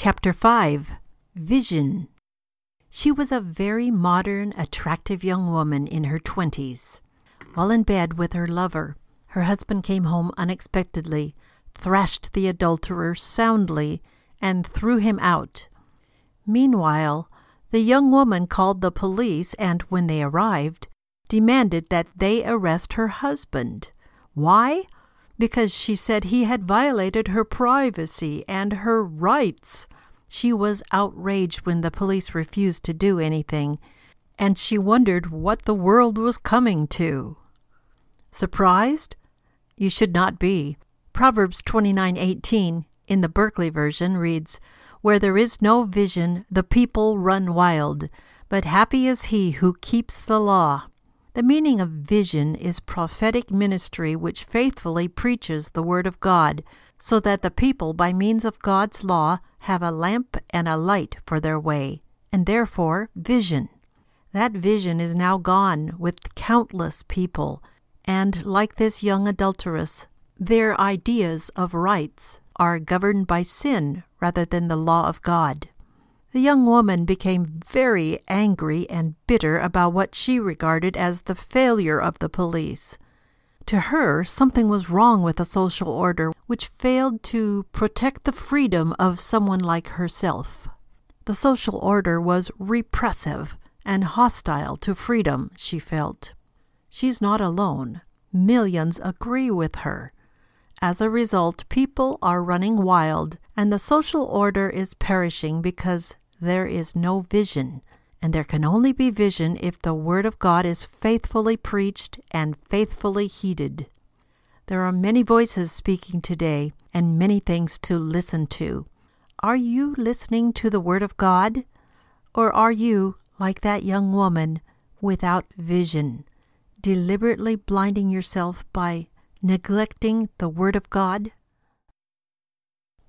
Chapter 5 Vision She was a very modern, attractive young woman in her twenties. While in bed with her lover, her husband came home unexpectedly, thrashed the adulterer soundly, and threw him out. Meanwhile, the young woman called the police and, when they arrived, demanded that they arrest her husband. Why? Because she said he had violated her privacy and her rights. She was outraged when the police refused to do anything, and she wondered what the world was coming to. Surprised? You should not be. Proverbs 29:18 in the Berkeley version reads, "Where there is no vision, the people run wild, but happy is he who keeps the law." The meaning of vision is prophetic ministry which faithfully preaches the word of God, so that the people by means of God's law have a lamp and a light for their way, and therefore vision. That vision is now gone with countless people, and like this young adulteress, their ideas of rights are governed by sin rather than the law of God. The young woman became very angry and bitter about what she regarded as the failure of the police. To her, something was wrong with the social order which failed to protect the freedom of someone like herself. The social order was repressive and hostile to freedom, she felt. She's not alone. Millions agree with her. As a result, people are running wild, and the social order is perishing because there is no vision. And there can only be vision if the Word of God is faithfully preached and faithfully heeded. There are many voices speaking today and many things to listen to. Are you listening to the Word of God? Or are you, like that young woman, without vision, deliberately blinding yourself by neglecting the Word of God?